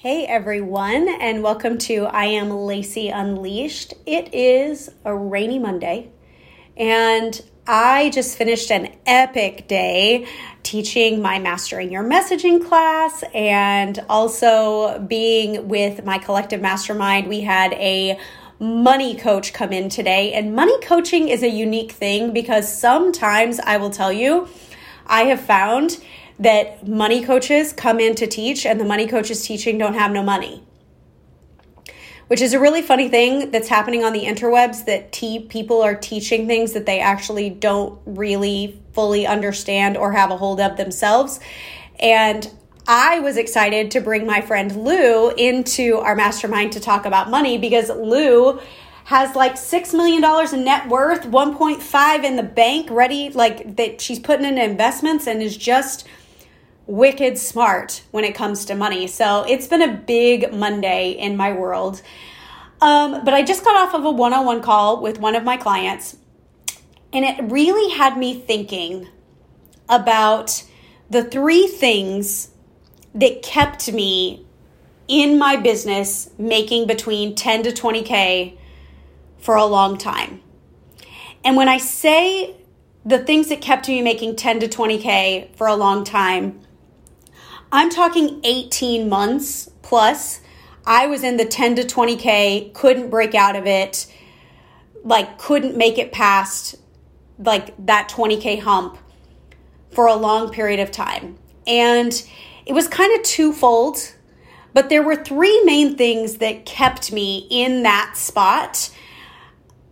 Hey everyone, and welcome to I Am Lacy Unleashed. It is a rainy Monday, and I just finished an epic day teaching my Mastering Your Messaging class and also being with my collective mastermind. We had a money coach come in today, and money coaching is a unique thing because sometimes I will tell you, I have found that money coaches come in to teach and the money coaches teaching don't have no money. Which is a really funny thing that's happening on the interwebs that t- people are teaching things that they actually don't really fully understand or have a hold of themselves. And I was excited to bring my friend Lou into our mastermind to talk about money because Lou has like $6 million in net worth, 1.5 in the bank ready, like that she's putting in investments and is just wicked smart when it comes to money. So it's been a big Monday in my world. Um, but I just got off of a one on one call with one of my clients, and it really had me thinking about the three things that kept me in my business making between 10 to 20K for a long time. And when I say the things that kept me making 10 to 20K for a long time, I'm talking 18 months plus. I was in the 10 to 20K, couldn't break out of it, like, couldn't make it past like that 20K hump for a long period of time. And it was kind of twofold, but there were three main things that kept me in that spot.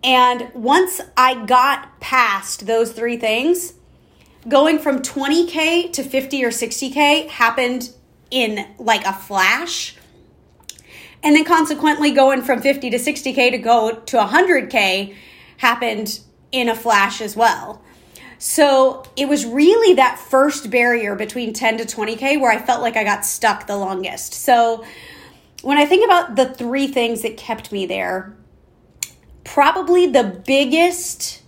And once I got past those three things, going from 20K to 50 or 60K happened in like a flash. And then consequently, going from 50 to 60K to go to 100K happened in a flash as well. So it was really that first barrier between 10 to 20K where I felt like I got stuck the longest. So when I think about the three things that kept me there, probably the biggest,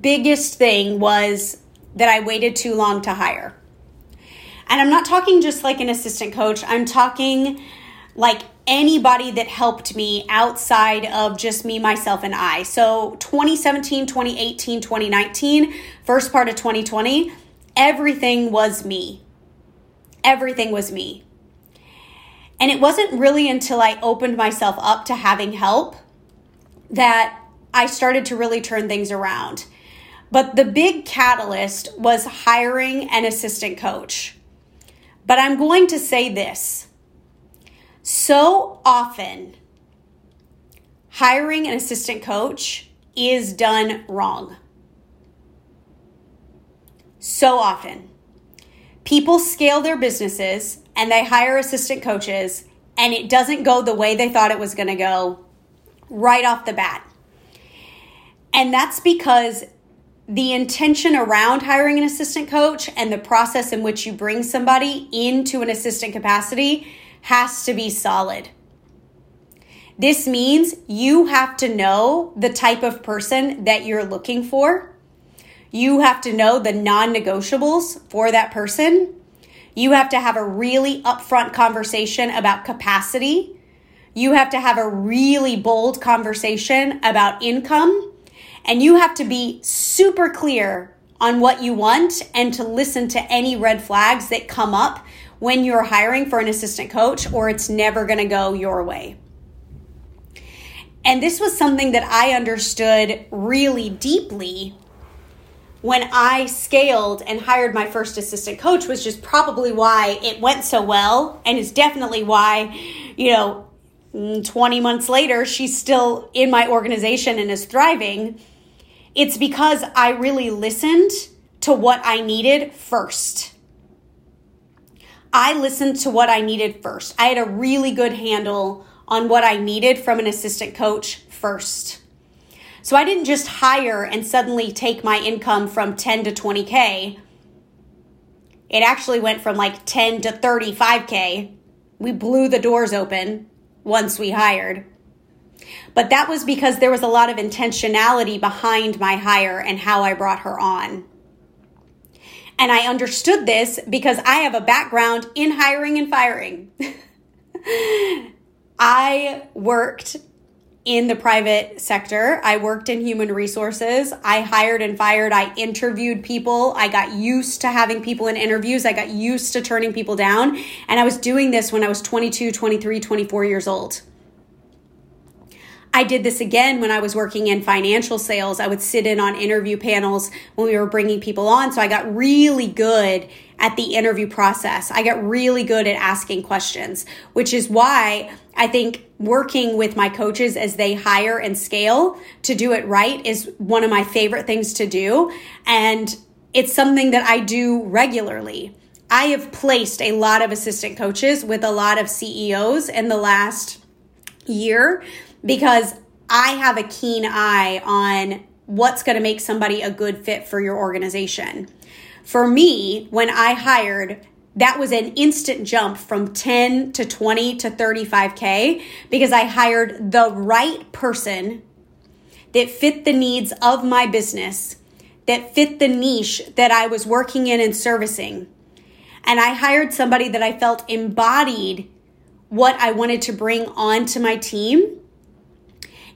biggest thing was that I waited too long to hire. And I'm not talking just like an assistant coach, I'm talking like anybody that helped me outside of just me, myself, and I. So 2017, 2018, 2019, first part of 2020, everything was me. Everything was me. And it wasn't really until I opened myself up to having help that I started to really turn things around. But the big catalyst was hiring an assistant coach. But I'm going to say this so often, hiring an assistant coach is done wrong. So often. People scale their businesses and they hire assistant coaches, and it doesn't go the way they thought it was going to go right off the bat. And that's because the intention around hiring an assistant coach and the process in which you bring somebody into an assistant capacity has to be solid. This means you have to know the type of person that you're looking for. You have to know the non negotiables for that person. You have to have a really upfront conversation about capacity. You have to have a really bold conversation about income and you have to be super clear on what you want and to listen to any red flags that come up when you're hiring for an assistant coach, or it's never going to go your way. And this was something that I understood really deeply when I scaled and hired my first assistant coach, was just probably why it went so well, and is definitely why, you know, mm, 20 months later, she's still in my organization and is thriving it's because I really listened to what I needed first. I listened to what I needed first. I had a really good handle on what I needed from an assistant coach first. So I didn't just hire and suddenly take my income from 10 to 20K. It actually went from like 10 to 35K. We blew the doors open once we hired. But that was because there was a lot of intentionality behind my hire and how I brought her on. And I understood this because I have a background in hiring and firing. I worked in the private sector. I worked in human resources. I hired and fired. I interviewed people. I got used to having people in interviews. I got used to turning people down. And I was doing this when I was 22, 23, 24 years old. I did this again when I was working in financial sales. I would sit in on interview panels when we were bringing people on. So I got really good at the interview process. I got really good at asking questions, which is why I think working with my coaches as they hire and scale to do it right is one of my favorite things to do. And it's something that I do regularly. I have placed a lot of assistant coaches with a lot of CEOs in the last year because I have a keen eye on what's going to make somebody a good fit for your organization. For me, when I hired, that was an instant jump from 10 to 20 to 35K because I hired the right person that fit the needs of my business, that fit the niche that I was working in and servicing. And I hired somebody that I felt embodied what I wanted to bring onto my team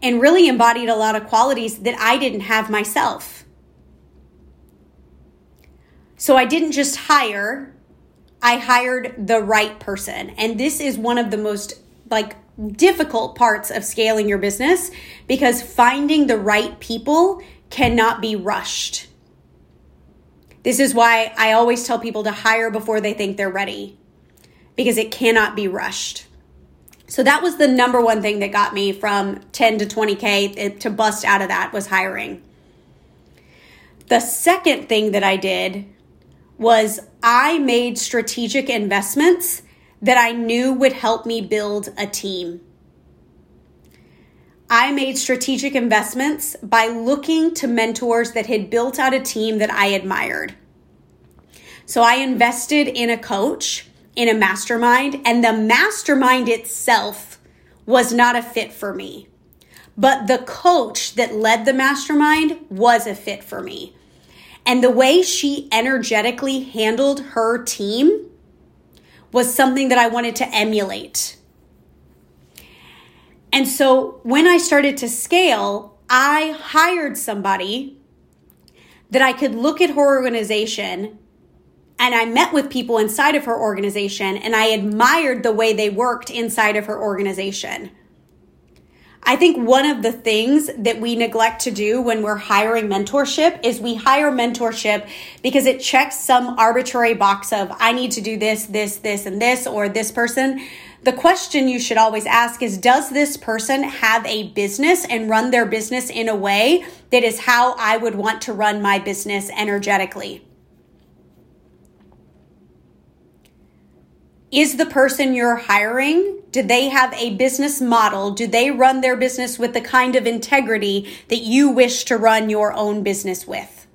and really embodied a lot of qualities that I didn't have myself. So I didn't just hire, I hired the right person. And this is one of the most like difficult parts of scaling your business because finding the right people cannot be rushed. This is why I always tell people to hire before they think they're ready because it cannot be rushed. So that was the number one thing that got me from 10 to 20K to bust out of that was hiring. The second thing that I did was I made strategic investments that I knew would help me build a team. I made strategic investments by looking to mentors that had built out a team that I admired. So I invested in a coach in a mastermind, and the mastermind itself was not a fit for me. But the coach that led the mastermind was a fit for me. And the way she energetically handled her team was something that I wanted to emulate. And so when I started to scale, I hired somebody that I could look at her organization and I met with people inside of her organization and I admired the way they worked inside of her organization. I think one of the things that we neglect to do when we're hiring mentorship is we hire mentorship because it checks some arbitrary box of, I need to do this, this, this, and this, or this person. The question you should always ask is Does this person have a business and run their business in a way that is how I would want to run my business energetically? Is the person you're hiring, do they have a business model? Do they run their business with the kind of integrity that you wish to run your own business with?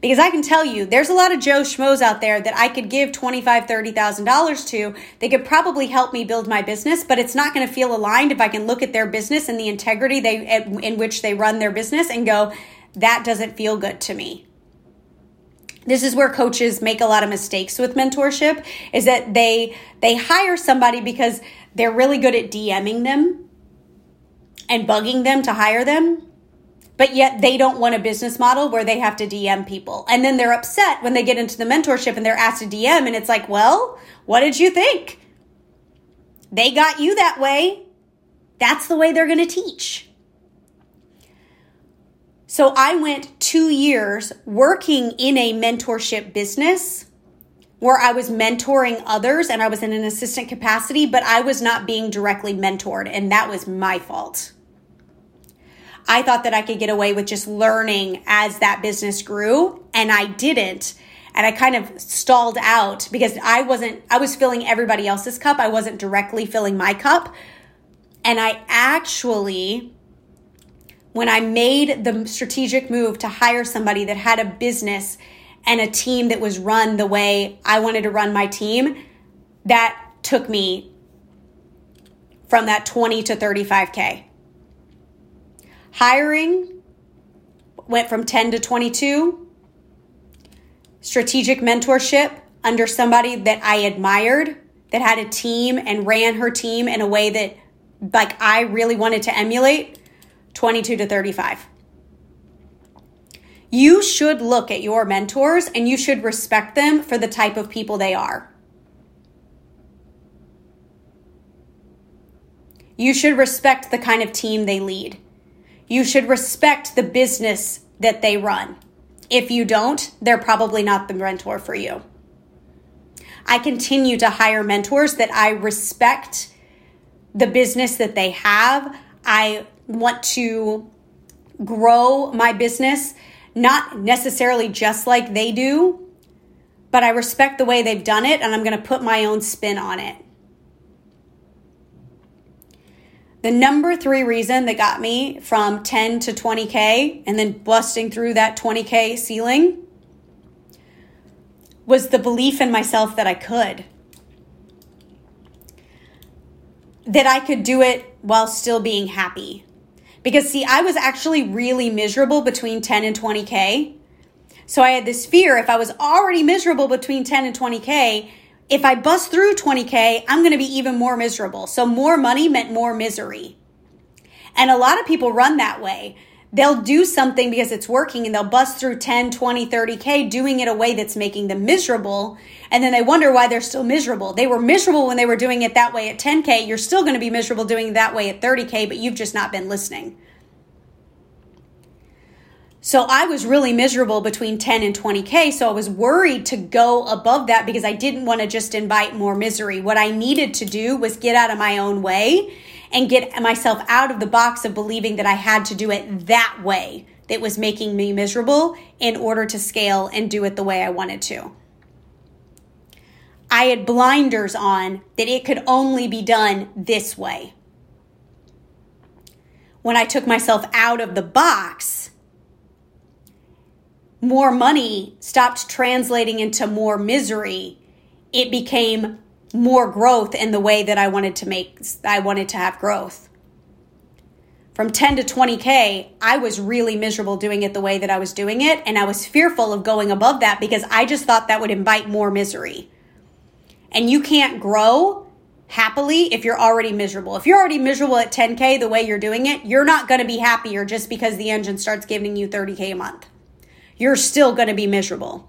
Because I can tell you, there's a lot of Joe Schmoes out there that I could give $25,000, $30,000 to. They could probably help me build my business, but it's not going to feel aligned if I can look at their business and the integrity they, in which they run their business and go, that doesn't feel good to me this is where coaches make a lot of mistakes with mentorship is that they they hire somebody because they're really good at DMing them and bugging them to hire them but yet they don't want a business model where they have to DM people. And then they're upset when they get into the mentorship and they're asked to DM and it's like, "Well, what did you think? They got you that way. That's the way they're going to teach." So I went two years working in a mentorship business where I was mentoring others and I was in an assistant capacity, but I was not being directly mentored, and that was my fault. I thought that I could get away with just learning as that business grew, and I didn't. And I kind of stalled out because I wasn't, I was filling everybody else's cup. I wasn't directly filling my cup. And I actually when I made the strategic move to hire somebody that had a business and a team that was run the way I wanted to run my team, that took me from that 20 to 35K. Hiring went from 10 to 22. Strategic mentorship under somebody that I admired, that had a team and ran her team in a way that like I really wanted to emulate, 22 to 35. You should look at your mentors and you should respect them for the type of people they are. You should respect the kind of team they lead. You should respect the business that they run. If you don't, they're probably not the mentor for you. I continue to hire mentors that I respect the business that they have. I want to grow my business, not necessarily just like they do, but I respect the way they've done it and I'm going to put my own spin on it. The number three reason that got me from 10 to 20K and then busting through that 20K ceiling was the belief in myself that I could. That I could do it while still being happy. Because, see, I was actually really miserable between 10 and 20K. So I had this fear if I was already miserable between 10 and 20K, if I bust through 20K, I'm going to be even more miserable. So more money meant more misery. And a lot of people run that way. They'll do something because it's working and they'll bust through 10, 20, 30K doing it a way that's making them miserable. And then they wonder why they're still miserable. They were miserable when they were doing it that way at 10K. You're still going to be miserable doing that way at 30K, but you've just not been listening. So I was really miserable between 10 and 20K. So I was worried to go above that because I didn't want to just invite more misery. What I needed to do was get out of my own way and get myself out of the box of believing that I had to do it that way that was making me miserable in order to scale and do it the way I wanted to. I had blinders on that it could only be done this way. When I took myself out of the box, more money stopped translating into more misery, it became more growth in the way that I wanted to make I wanted to have growth. From 10 to 20k, I was really miserable doing it the way that I was doing it and I was fearful of going above that because I just thought that would invite more misery. And you can't grow happily if you're already miserable. If you're already miserable at 10k the way you're doing it, you're not going to be happier just because the engine starts giving you 30k a month you're still going to be miserable.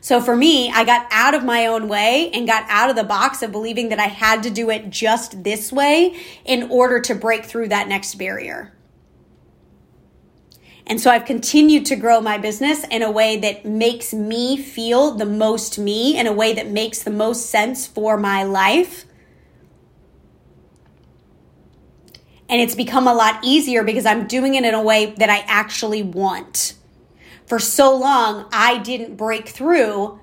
So for me, I got out of my own way and got out of the box of believing that I had to do it just this way in order to break through that next barrier. And so I've continued to grow my business in a way that makes me feel the most me, in a way that makes the most sense for my life. And it's become a lot easier because I'm doing it in a way that I actually want for so long, I didn't break through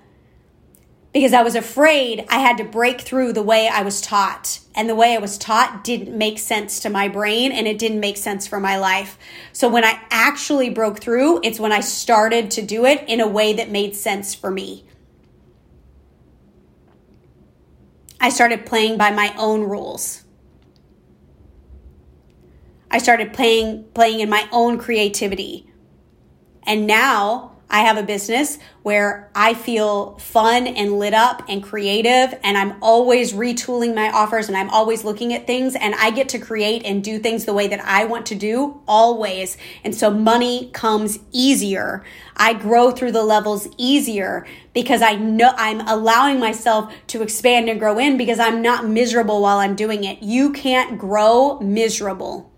because I was afraid I had to break through the way I was taught. And the way I was taught didn't make sense to my brain and it didn't make sense for my life. So when I actually broke through, it's when I started to do it in a way that made sense for me. I started playing by my own rules. I started playing playing in my own creativity. And now I have a business where I feel fun and lit up and creative, and I'm always retooling my offers and I'm always looking at things, and I get to create and do things the way that I want to do always. And so money comes easier. I grow through the levels easier because I know I'm allowing myself to expand and grow in because I'm not miserable while I'm doing it. You can't grow miserable.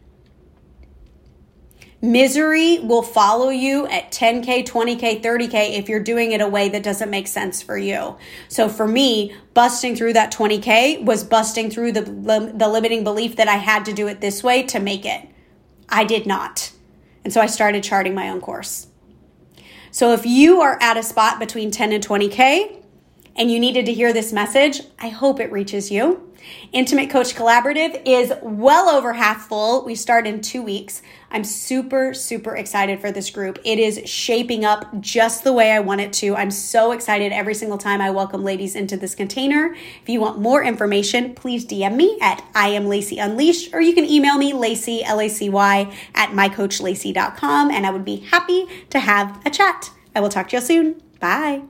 Misery will follow you at 10K, 20K, 30K if you're doing it a way that doesn't make sense for you. So for me, busting through that 20K was busting through the, the limiting belief that I had to do it this way to make it. I did not. And so I started charting my own course. So if you are at a spot between 10 and 20K and you needed to hear this message, I hope it reaches you. Intimate Coach Collaborative is well over half full. We start in two weeks. I'm super, super excited for this group. It is shaping up just the way I want it to. I'm so excited every single time I welcome ladies into this container. If you want more information, please DM me at I am Lacy Unleashed, or you can email me Lacy, L A C Y, at mycoachlacy.com, and I would be happy to have a chat. I will talk to you soon. Bye.